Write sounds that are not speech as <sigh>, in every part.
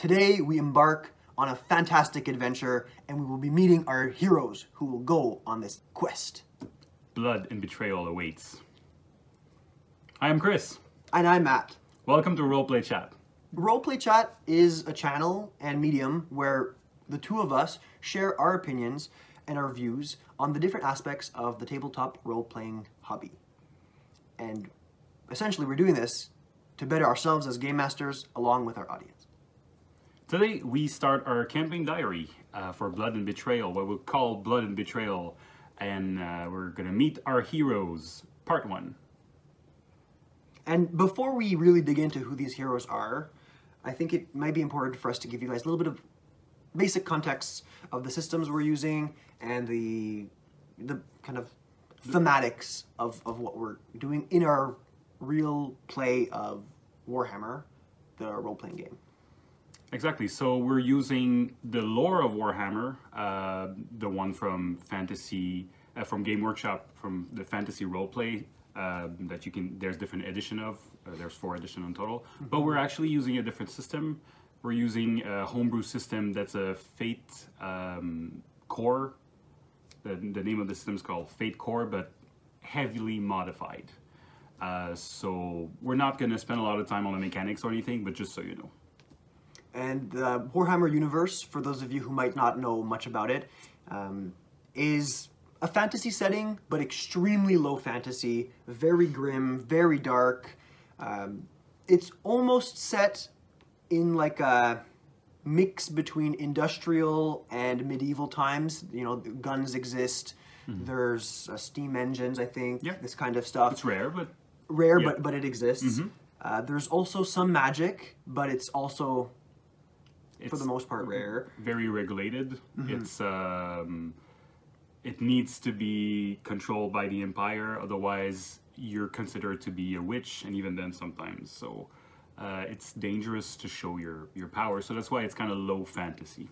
Today we embark on a fantastic adventure and we will be meeting our heroes who will go on this quest. Blood and betrayal awaits. I am Chris. And I'm Matt. Welcome to Roleplay Chat. Roleplay Chat is a channel and medium where the two of us share our opinions and our views on the different aspects of the tabletop role-playing hobby. And essentially we're doing this to better ourselves as game masters along with our audience. Today we start our campaign diary uh, for Blood and Betrayal, what we'll call Blood and Betrayal, and uh, we're gonna meet our heroes, part one. And before we really dig into who these heroes are, I think it might be important for us to give you guys a little bit of basic context of the systems we're using and the the kind of thematics of, of what we're doing in our real play of Warhammer, the role-playing game. Exactly. So we're using the lore of Warhammer, uh, the one from Fantasy, uh, from Game Workshop, from the Fantasy Roleplay uh, that you can. There's different edition of. Uh, there's four edition in total, but we're actually using a different system. We're using a homebrew system that's a Fate um, core. The, the name of the system is called Fate Core, but heavily modified. Uh, so we're not going to spend a lot of time on the mechanics or anything, but just so you know. And the Warhammer universe, for those of you who might not know much about it, um, is a fantasy setting, but extremely low fantasy, very grim, very dark. Um, it's almost set in like a mix between industrial and medieval times. You know, guns exist. There's uh, steam engines, I think. Yeah. This kind of stuff It's rare, but rare, Yeah. but but it exists. Uh, there's also some magic, but it's also for the most part rare. very regulated. Mm-hmm. It's um, it needs to be controlled by the empire, otherwise you're considered to be a witch, and even then sometimes. So uh, it's dangerous to show your your power. So that's why it's kind of low fantasy.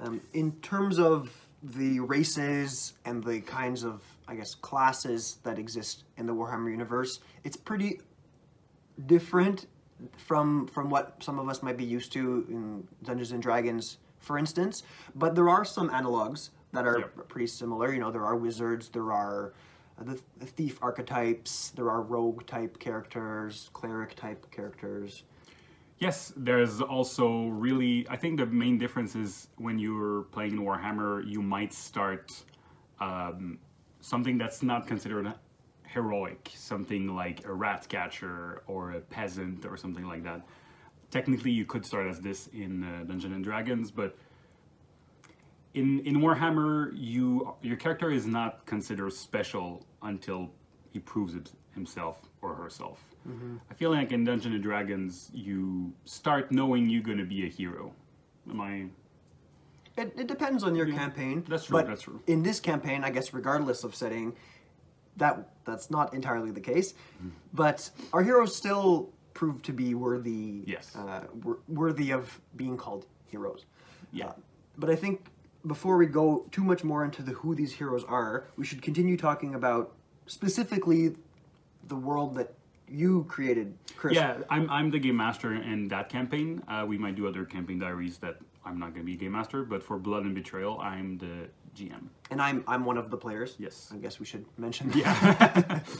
Um, in terms of the races and the kinds of, I guess, classes that exist in the Warhammer universe, it's pretty different from from what some of us might be used to in Dungeons and Dragons, for instance. But there are some analogs that are Yep. pretty similar. You know, there are wizards, there are the, the thief archetypes, there are rogue type characters, cleric type characters. Yes, there's also really. I think the main difference is when you're playing in Warhammer, you might start um, something that's not considered heroic, something like a rat catcher or a peasant or something like that. Technically, you could start as this in uh, Dungeons and Dragons, but in in Warhammer, you your character is not considered special until he proves it himself or herself. I feel like in Dungeons and Dragons, you start knowing you're going to be a hero. Am I? It, it depends on your campaign. That's true, But that's true. In this campaign, I guess, regardless of setting, that that's not entirely the case. But our heroes still prove to be worthy. Yes. Uh, wor- worthy of being called heroes. Yeah. Uh, but I think before we go too much more into the who these heroes are, we should continue talking about specifically the world that you created, Chris. Yeah, I'm, I'm the game master in that campaign. Uh, we might do other campaign diaries that I'm not going to be game master, but for Blood and Betrayal, I'm the GM. And I'm I'm one of the players. Yes. I guess we should mention that. <laughs>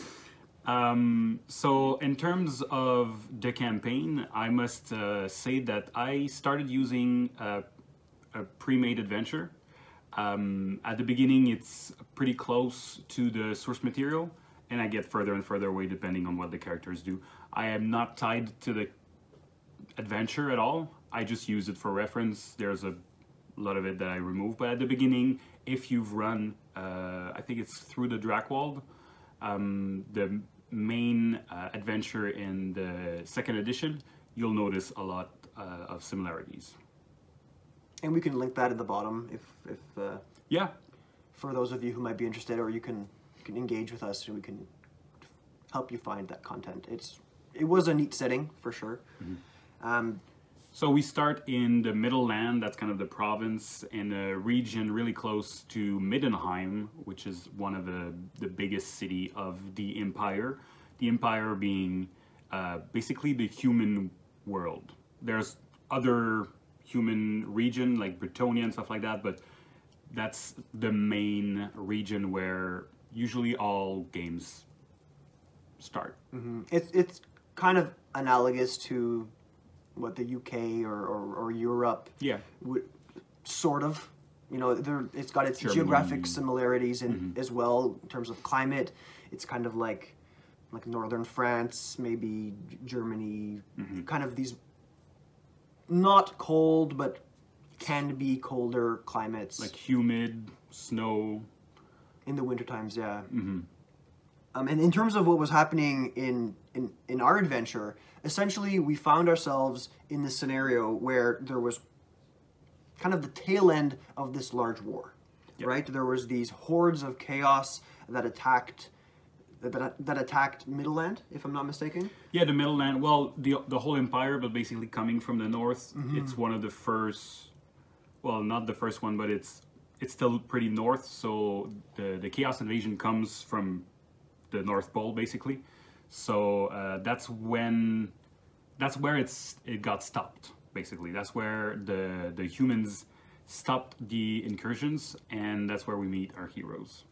Um, so in terms of the campaign, I must uh, say that I started using a, a pre-made adventure. Um, at the beginning, it's pretty close to the source material, and I get further and further away depending on what the characters do. I am not tied to the adventure at all. I just use it for reference. There's a lot of it that I remove, but at the beginning, if you've run, uh, I think it's through the Drakwald, um, the main uh, adventure in the second edition, you'll notice a lot uh, of similarities. and we can link that at the bottom if if uh, Yeah, for those of you who might be interested, or you can you can engage with us and we can help you find that content. It's it was a neat setting for sure. Um, So we start in the Middenland, that's kind of the province, in a region really close to Middenheim, which is one of the, the biggest city of the Empire. The Empire being uh, basically the human world. There's other human region like Bretonnia and stuff like that, but that's the main region where usually all games start. It's it's kind of analogous to what the UK or, or, or Europe? Yeah. would sort of you know there it's got its Germany. geographic similarities in mm-hmm. as well in terms of climate. It's kind of like like northern france maybe germany mm-hmm. kind of these not cold but can be colder climates. Like humid, snow. in the winter times yeah mm-hmm. um, and in terms of what was happening in, in in our adventure essentially we found ourselves in this scenario where there was kind of the tail end of this large war right there was these hordes of chaos that attacked that, that attacked Middenland if i'm not mistaken Yeah, the Middenland. Well, the the whole empire, but basically coming from the north. Mm-hmm. It's one of the first. Well, not the first one, but it's it's still pretty north. So the the Chaos Invasion comes from the North Pole, basically. So uh, that's when that's where it's it got stopped. Basically, that's where the the humans stopped the incursions, and that's where we meet our heroes.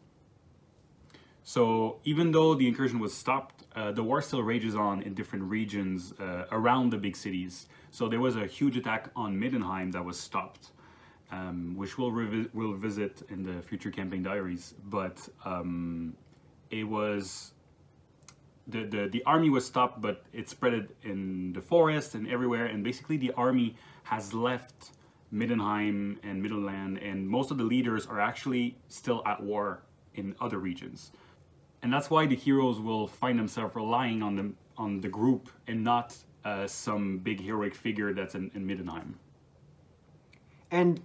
So even though the incursion was stopped, uh, the war still rages on in different regions uh, around the big cities. So there was a huge attack on Middenheim that was stopped, um, which we'll, revi- we'll visit in the future camping diaries. But um, it was the, the army was stopped, but it spread in the forest and everywhere. And basically, the army has left Middenheim and Middenland, and most of the leaders are actually still at war in other regions. And that's why the heroes will find themselves relying on the on the group and not uh, some big heroic figure that's in, in Middenheim. And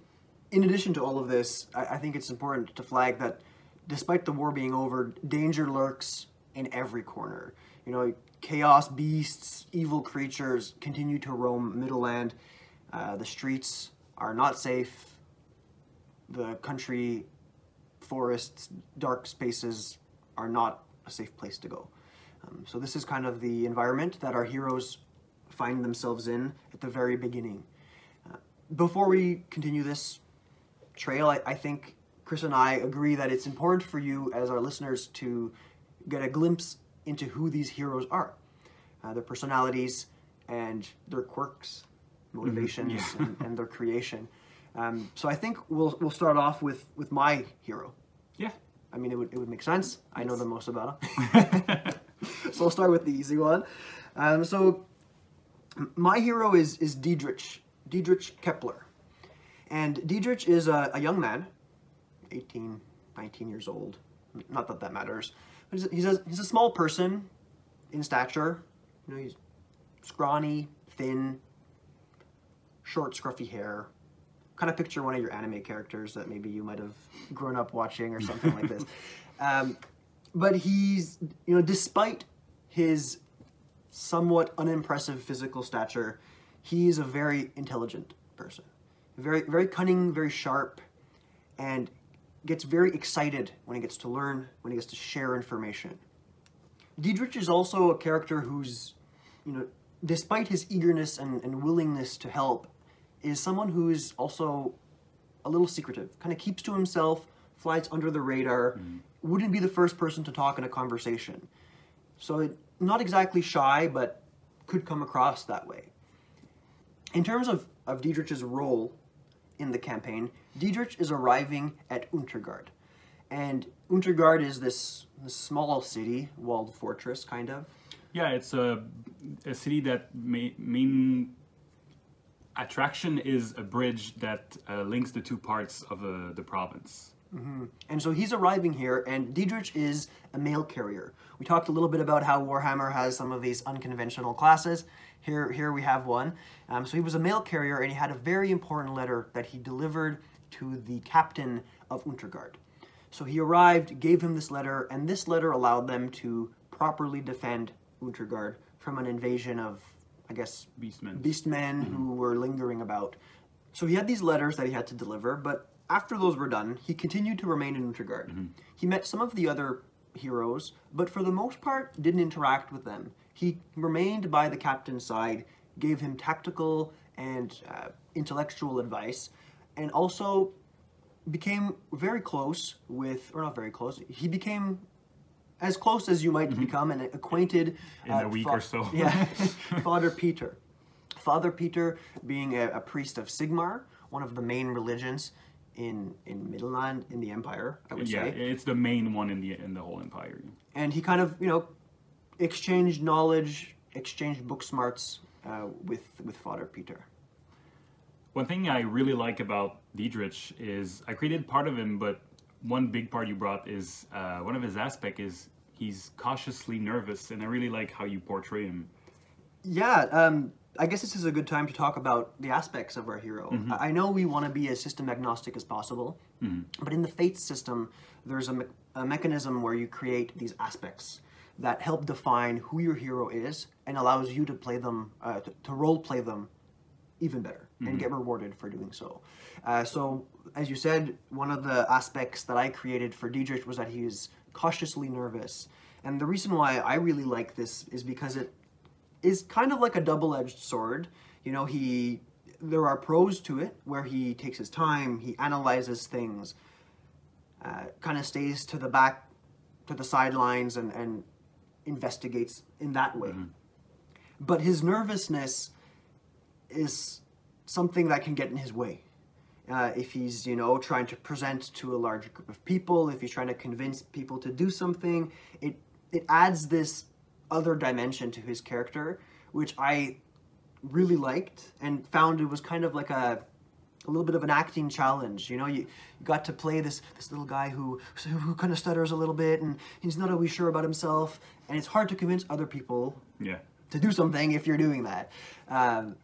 in addition to all of this, I, I think it's important to flag that despite the war being over, danger lurks in every corner. You know, chaos beasts, evil creatures continue to roam Middenland. Uh, the streets are not safe. The country, forests, dark spaces are not a safe place to go. Um, so this is kind of the environment that our heroes find themselves in at the very beginning before we continue this trail, I, I think Chris and I agree that it's important for you as our listeners to get a glimpse into who these heroes are, uh, their personalities and their quirks, motivations, yeah. and, and their creation. Um, so I think we'll we'll start off with with my hero. Yeah. I mean, it would, it would make sense. I know the most about him. <laughs> <laughs> so I'll start with the easy one. Um, so my hero is is Diedrich, Diedrich Kepler. And Diedrich is a, a young man, 18, 19 years old. Not that that matters. But he's a, he's a, he's a small person in stature. You know, he's scrawny, thin, short, scruffy hair. Kind of picture one of your anime characters that maybe you might have grown up watching or something like this. <laughs> Um, but he's, you know, despite his somewhat unimpressive physical stature, he's a very intelligent person. Very, very cunning, very sharp, and gets very excited when he gets to learn, when he gets to share information. Diedrich is also a character who's, you know, despite his eagerness and, and willingness to help, is someone who is also a little secretive, kind of keeps to himself, flies under the radar, mm. wouldn't be the first person to talk in a conversation. So, it, not exactly shy, but could come across that way. In terms of, of Diedrich's role in the campaign, Diedrich is arriving at Untergard. And Untergard is this, this small city, walled fortress, kind of. Yeah, it's a, a city that ma- main attraction is a bridge that uh, links the two parts of uh, the province. And so he's arriving here, and Diedrich is a mail carrier. We talked a little bit about how Warhammer has some of these unconventional classes. Here, here we have one. Um, so he was a mail carrier, and he had a very important letter that he delivered to the captain of Untergard. So he arrived, gave him this letter, and this letter allowed them to properly defend Untergard from an invasion of, I guess, Beastmen. beastmen who were lingering about. So he had these letters that he had to deliver, but after those were done, he continued to remain in Untergard. He met some of the other heroes, but for the most part, didn't interact with them. He remained by the captain's side, gave him tactical and uh, intellectual advice, and also became very close with, or not very close. He became as close as you might become and acquainted. In a week or so. yeah, <laughs> Father Peter. Father Peter being a, a priest of Sigmar, one of the main religions in in Midland in the Empire, I would Yeah, say. it's the main one in the in the whole empire. And he kind of, you know, exchanged knowledge, exchanged book smarts uh, with with Father Peter. One thing I really like about Diedrich is I created part of him, but one big part you brought is uh, one of his aspect is he's cautiously nervous, and I really like how you portray him. Yeah, um, I guess this is a good time to talk about the aspects of our hero. I I know we want to be as system agnostic as possible, but in the Fates system, there's a, me- a mechanism where you create these aspects that help define who your hero is and allows you to play them, uh, to, to role play them even better and get rewarded for doing so. Uh, so, as you said, one of the aspects that I created for Diedrich was that he is cautiously nervous. And the reason why I really like this is because it is kind of like a double-edged sword. You know, he there are pros to it where he takes his time, he analyzes things, uh, kind of stays to the back, to the sidelines, and and investigates in that way. But his nervousness is something that can get in his way. Uh, if he's, you know, trying to present to a large group of people, if he's trying to convince people to do something, it it adds this other dimension to his character, which I really liked and found it was kind of like a a little bit of an acting challenge. You know, you, you got to play this this little guy who who kind of stutters a little bit and he's not always sure about himself, and it's hard to convince other people Yeah. to do something if you're doing that. Um,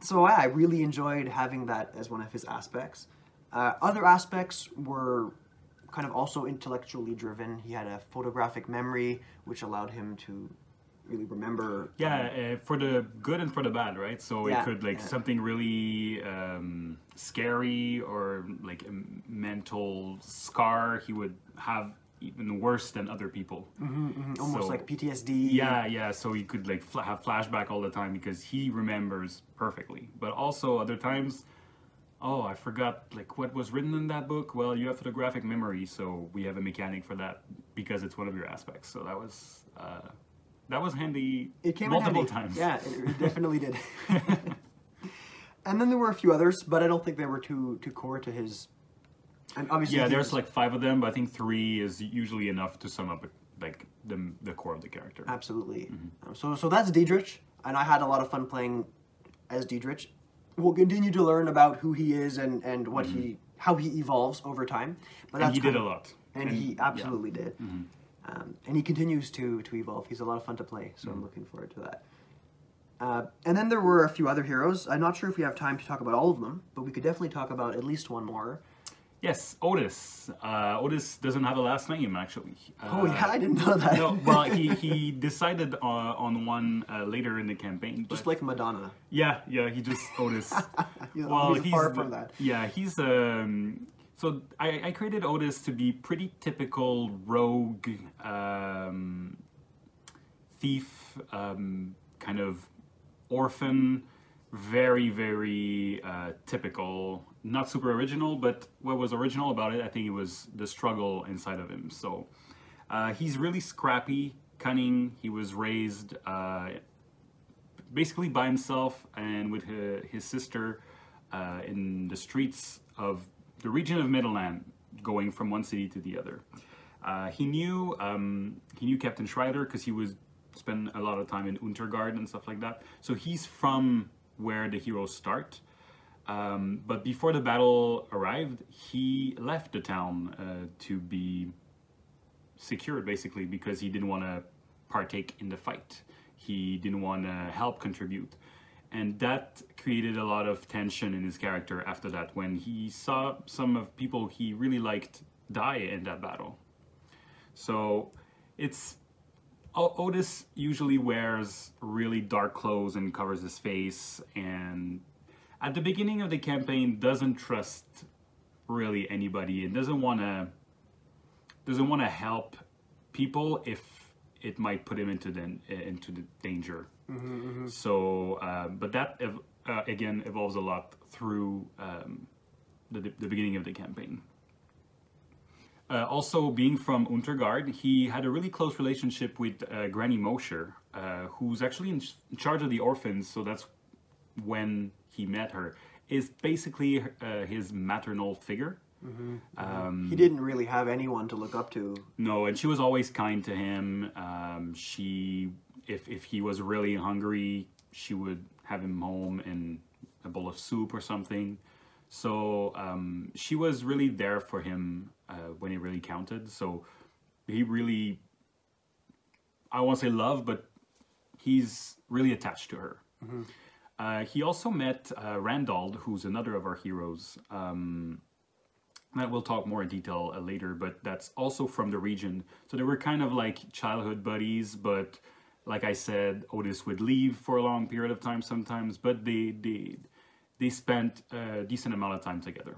so I really enjoyed having that as one of his aspects. Uh, other aspects were kind of also intellectually driven. He had a photographic memory, which allowed him to really remember. Yeah, uh, for the good and for the bad, right? So Yeah, it could like yeah. something really um, scary or like a mental scar. He would have even worse than other people. almost So- like PTSD. Yeah, yeah. So he could like fl- have flashback all the time because he remembers perfectly. But also other times, oh, I forgot like what was written in that book. Well, you have photographic memory, so we have a mechanic for that because it's one of your aspects. So that was uh, that was handy It came multiple times. Yeah, it, it <laughs> definitely did. <laughs> and then there were a few others, but I don't think they were too too core to his. And obviously, Yeah, there's like five of them, but I think three is usually enough to sum up like the the core of the character. Absolutely. Mm-hmm. Um, so so that's Diedrich, and I had a lot of fun playing as Diedrich. We'll continue to learn about who he is and and what he how he evolves over time. But Mm-hmm. and he did kind a lot. And, he yeah. Mm-hmm. absolutely did. Um, and he continues to to evolve. He's a lot of fun to play, so Mm-hmm. I'm looking forward to that. Uh, and then there were a few other heroes. I'm not sure if we have time to talk about all of them, but we could definitely talk about at least one more. Yes, Otis. Uh, Otis doesn't have a last name actually. Oh Uh, yeah, I didn't know that. no, well, he, he decided uh, on one uh, later in the campaign. Just like Madonna. yeah, yeah, he just Otis. <laughs> He's- well, he's he's far from that. Yeah, he's um. So I, I created Otis to be pretty typical rogue, um, thief, um, kind of orphan, very very uh, typical. Not super original, but what was original about it, I think it was the struggle inside of him. So uh, he's really scrappy, cunning. He was raised. Uh, basically by himself and with his, his sister uh, in the streets of the region of Midland, going from one city to the other. Uh, he knew um, he knew Captain Schreider because he was spend a lot of time in Untergard and stuff like that. So he's from where the heroes start. Um, but before the battle arrived, he left the town uh, to be secured basically because he didn't want to partake in the fight. He didn't want to help contribute. And that created a lot of tension in his character after that when he saw some of people he really liked die in that battle. So it's Otis usually wears really dark clothes and covers his face and at the beginning of the campaign doesn't trust really anybody and doesn't want to doesn't want to help people if it might put him into the into the danger. So, uh, but that ev- uh, again evolves a lot through um, the, the beginning of the campaign. Uh, also, being from Untergard, he had a really close relationship with uh, Granny Mosher, uh, who's actually in, ch- in charge of the orphans. So that's when he met her. Is basically uh, his maternal figure. Um, He didn't really have anyone to look up to. no, and she was always kind to him. Um, she, if if he was really hungry, she would have him home and a bowl of soup or something. So um, she was really there for him uh, when it really counted. So he really, I won't say love, but he's really attached to her. Uh, he also met uh, Randall, who's another of our heroes. Um, that we'll talk more in detail uh, later, but that's also from the region. So they were kind of like childhood buddies, but like I said, Otis would leave for a long period of time sometimes, but they they they spent a decent amount of time together.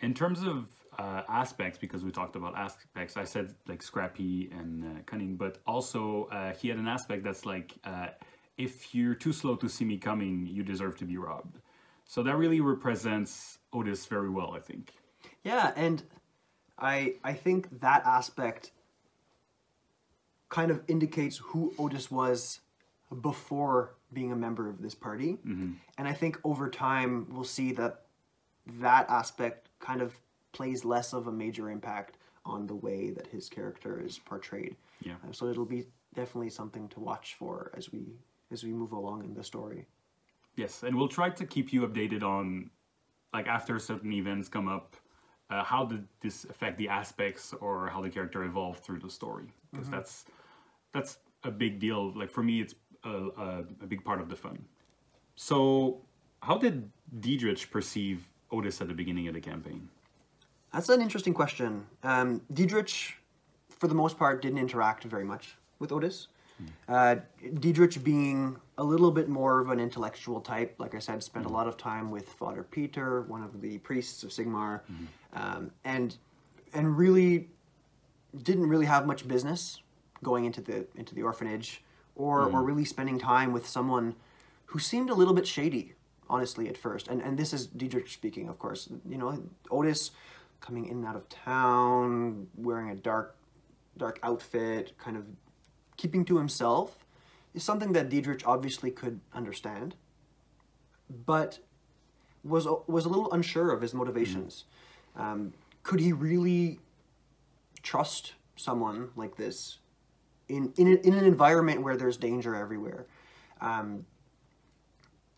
In terms of uh, aspects, because we talked about aspects, I said like scrappy and uh, cunning, but also uh, he had an aspect that's like, uh, if you're too slow to see me coming, you deserve to be robbed. So that really represents Otis very well, I think. Yeah, and I I think that aspect kind of indicates who Otis was before being a member of this party. And I think over time we'll see that that aspect kind of plays less of a major impact on the way that his character is portrayed. Yeah. Uh, so it'll be definitely something to watch for as we as we move along in the story. Yes, and we'll try to keep you updated on, like after certain events come up, uh, how did this affect the aspects or how the character evolved through the story? Because that's that's a big deal. Like for me, it's a, a, a big part of the fun. So, how did Diedrich perceive Otis at the beginning of the campaign? That's an interesting question. Um, Diedrich, for the most part, didn't interact very much with Otis. Uh, Diedrich being a little bit more of an intellectual type, like I said, spent a lot of time with Father Peter, one of the priests of Sigmar, um, and and really didn't really have much business going into the into the orphanage, or or really spending time with someone who seemed a little bit shady, honestly, at first. And and this is Diedrich speaking, of course. You know, Otis coming in and out of town, wearing a dark dark outfit, kind of keeping to himself, is something that Diedrich obviously could understand, but was was a little unsure of his motivations. Um, could he really trust someone like this in in, in an environment where there's danger everywhere? Um,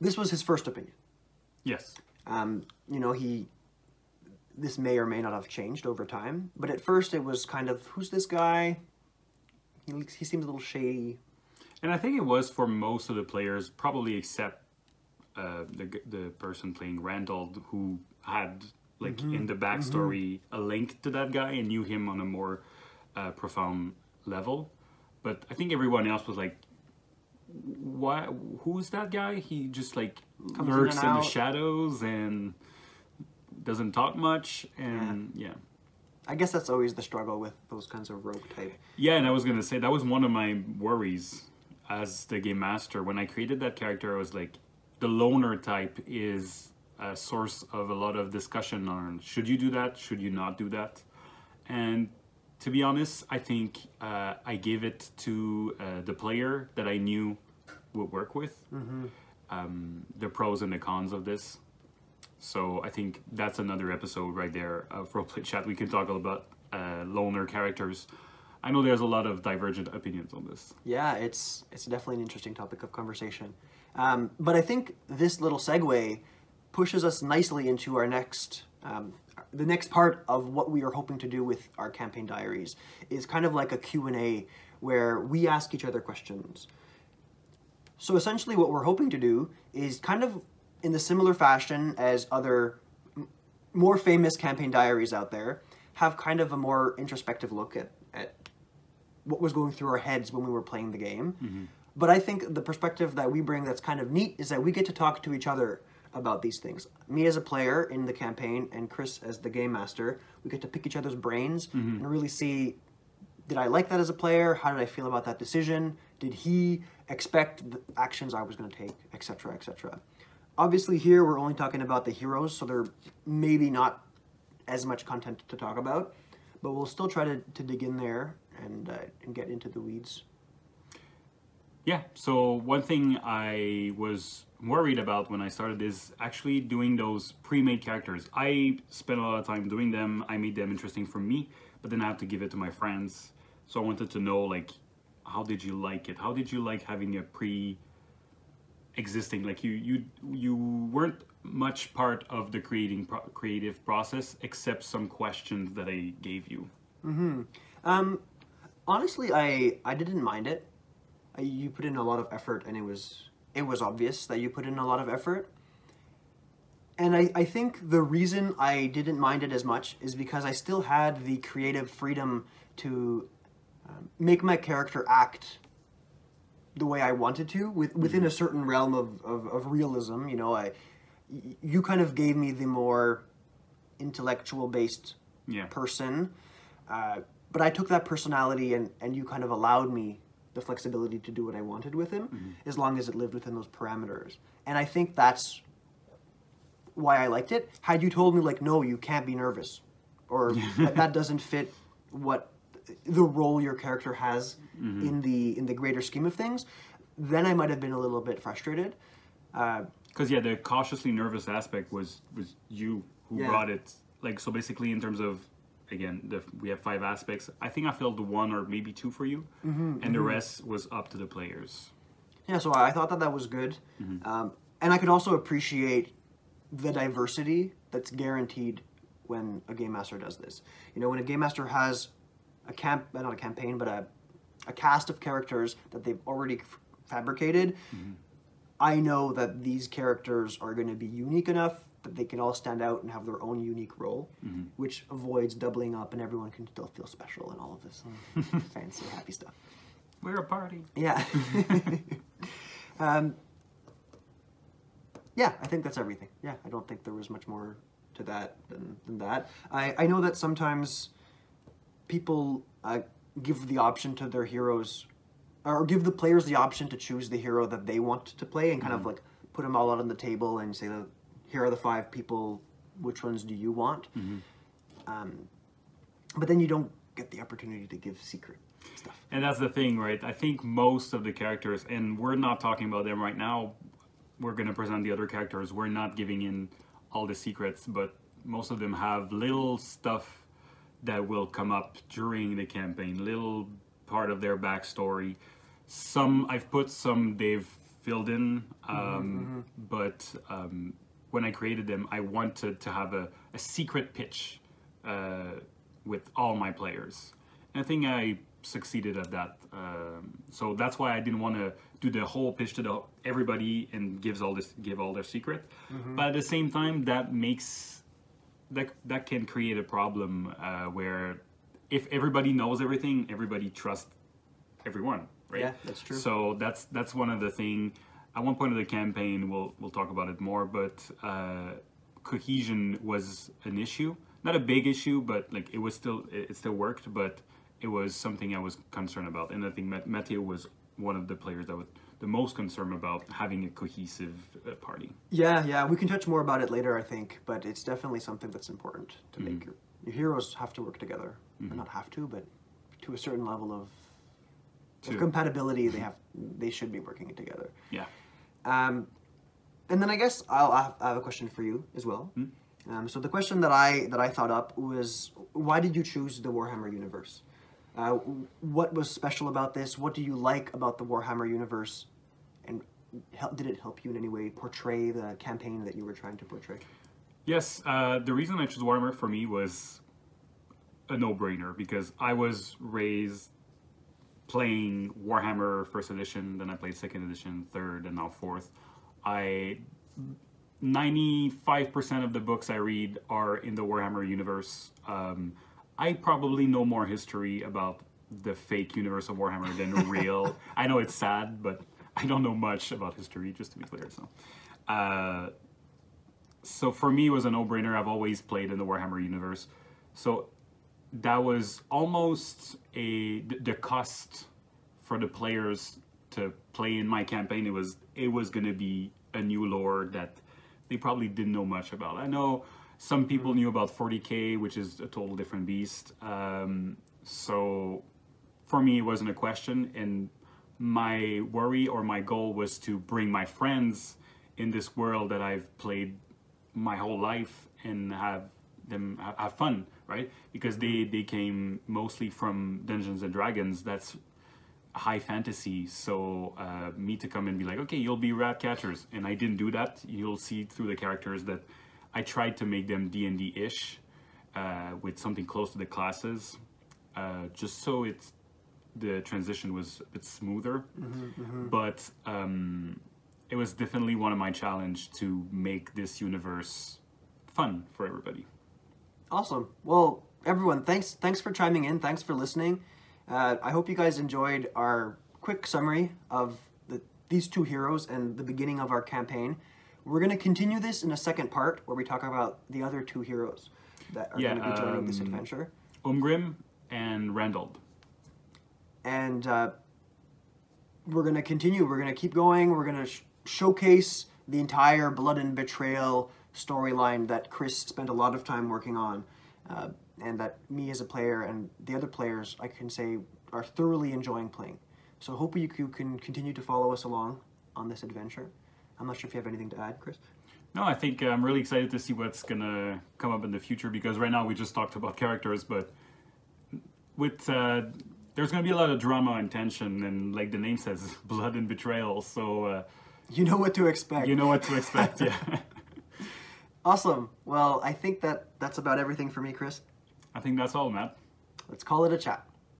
this was his first opinion. Yes. Um, you know, he this may or may not have changed over time, but at first it was kind of who's this guy? He he seems a little shady. And I think it was for most of the players, probably except uh, the the person playing Randall, who had like in the backstory a link to that guy and knew him on a more uh, profound level. But I think everyone else was like, "Why? Who's that guy? He just like Comes lurks and in, the shadows and doesn't talk much." And yeah. I guess that's always the struggle with those kinds of rogue type. Yeah, and I was gonna say that was one of my worries as the game master. When I created that character, I was like, the loner type is a source of a lot of discussion on should you do that, should you not do that, and to be honest, I think uh, I gave it to uh, the player that I knew would work with. Um, the pros and the cons of this. So I think that's another episode right there of Roleplay Chat. We can talk about uh, loner characters. I know there's a lot of divergent opinions on this. Yeah, it's it's definitely an interesting topic of conversation. Um, but I think this little segue pushes us nicely into our next um, the next part of what we are hoping to do with our campaign diaries is kind of like a Q&A where we ask each other questions. So essentially what we're hoping to do is kind of in the similar fashion as other more famous campaign diaries out there have kind of a more introspective look at, at what was going through our heads when we were playing the game. Mm-hmm. But I think the perspective that we bring that's kind of neat is that we get to talk to each other about these things. Me as a player in the campaign and Chris as the game master, we get to pick each other's brains mm-hmm. and really see did I like that as a player? How did I feel about that decision? Did he expect the actions I was going to take, etc., etc. Obviously, here we're only talking about the heroes, so there maybe not as much content to talk about, but we'll still try to, to dig in there and uh, and get into the weeds. Yeah, so one thing I was worried about when I started is actually doing those pre-made characters. I spent a lot of time doing them. I made them interesting for me, but then I have to give it to my friends. So I wanted to know like how did you like it? How did you like having a pre existing like you you you weren't much part of the creating pro- creative process except some questions that I gave you. mm-hmm Um, honestly, I I didn't mind it. I, you put in a lot of effort, and it was it was obvious that you put in a lot of effort. And I, I think the reason I didn't mind it as much is because I still had the creative freedom to um, make my character act the way I wanted to with, within a certain realm of, of, of realism. You know, I you kind of gave me the more intellectual based Yeah. person. Uh, but I took that personality and, and you kind of allowed me the flexibility to do what I wanted with him as long as it lived within those parameters. And I think that's why I liked it. Had you told me, like, no, you can't be nervous, or <laughs> that, that doesn't fit what the role your character has in the in the greater scheme of things, then I might have been a little bit frustrated. Uh, Because yeah, the cautiously nervous aspect was was you who Yeah. brought it. Like so, basically, in terms of again, the, we have five aspects. I think I filled one or maybe two for you, Mm-hmm, and the rest was up to the players. Yeah, so I thought that that was good, um, and I could also appreciate the diversity that's guaranteed when a game master does this. You know, when a game master has a camp, uh, not a campaign, but a a cast of characters that they've already f- fabricated. I know that these characters are going to be unique enough that they can all stand out and have their own unique role, which avoids doubling up and everyone can still feel special and all of this <laughs> fancy, happy stuff. We're a party. Yeah. <laughs> um, yeah, I think that's everything. Yeah, I don't think there was much more to that than, than that. I, I know that sometimes people uh, give the option to their heroes, or give the players the option to choose the hero that they want to play and kind of like put them all out on the table and say, that here are the five people, which ones do you want? Um, but then you don't get the opportunity to give secret stuff. And that's the thing, right? I think most of the characters, and we're not talking about them right now. We're going to present the other characters. We're not giving in all the secrets, but most of them have little stuff that will come up during the campaign, little part of their backstory. Some I've put, some they've filled in, um, but um, when I created them, I wanted to have a, a secret pitch uh, with all my players. And I think I succeeded at that. Um, so that's why I didn't want to do the whole pitch to the, everybody and gives all this give all their secret. But at the same time, that makes that that can create a problem uh, where if everybody knows everything, everybody trusts everyone, right? Yeah, that's true. So that's that's one of the thing. At one point of the campaign, we'll we'll talk about it more, but uh, cohesion was an issue. Not a big issue, but like it was still it, it still worked, but it was something I was concerned about, and I think Mat- Matteo was one of the players that was the most concerned about having a cohesive uh, party. Yeah, yeah, we can touch more about it later, I think, but it's definitely something that's important to Mm-hmm. make your, your heroes have to work together. Or not have to, but to a certain level of, of compatibility, they have they should be working together. Yeah. Um, and then I guess I'll I have, I have a question for you as well. Um, so the question that I that I thought up was, why did you choose the Warhammer universe? Uh, what was special about this? What do you like about the Warhammer universe? And help, did it help you in any way portray the campaign that you were trying to portray? Yes, uh, the reason I chose Warhammer for me was a no-brainer because I was raised playing Warhammer First Edition, then I played Second Edition, Third, and now Fourth. I 95% of the books I read are in the Warhammer universe. Um, I probably know more history about the fake universe of Warhammer than <laughs> real. I know it's sad, but I don't know much about history, just to be clear. So, uh, so for me, it was a no-brainer. I've always played in the Warhammer universe. So that was almost a the cost for the players to play in my campaign. It was it was gonna be a new lore that they probably didn't know much about. I know some people knew about 40k, which is a total different beast. Um, so for me, it wasn't a question, and my worry or my goal was to bring my friends in this world that I've played my whole life and have them have fun, right? Because they they came mostly from Dungeons and Dragons. That's high fantasy. So uh, me to come and be like, okay, you'll be rat catchers, and I didn't do that. You'll see through the characters that I tried to make them D and D ish uh, with something close to the classes, uh, just so it's the transition was a bit smoother. But um, it was definitely one of my challenge to make this universe fun for everybody. Awesome. Well, everyone, thanks thanks for chiming in. Thanks for listening. Uh, I hope you guys enjoyed our quick summary of the, these two heroes and the beginning of our campaign. We're going to continue this in a second part where we talk about the other two heroes that are Yeah, going to be joining this um, adventure. Umgrim and Randall. and uh, we're going to continue. We're going to keep going. We're going to sh- showcase the entire Blood and Betrayal storyline that Chris spent a lot of time working on, uh, and that me as a player and the other players, I can say, are thoroughly enjoying playing. So hopefully you can continue to follow us along on this adventure. I'm not sure if you have anything to add, Chris. No, I think uh, I'm really excited to see what's gonna come up in the future because right now we just talked about characters, but with uh, there's gonna be a lot of drama and tension, and like the name says, <laughs> blood and betrayal. So uh, You know what to expect. you know what to expect. Yeah, <laughs> Awesome. Well, I think that that's about everything for me, Chris. I think that's all, Matt. Let's call it a chat.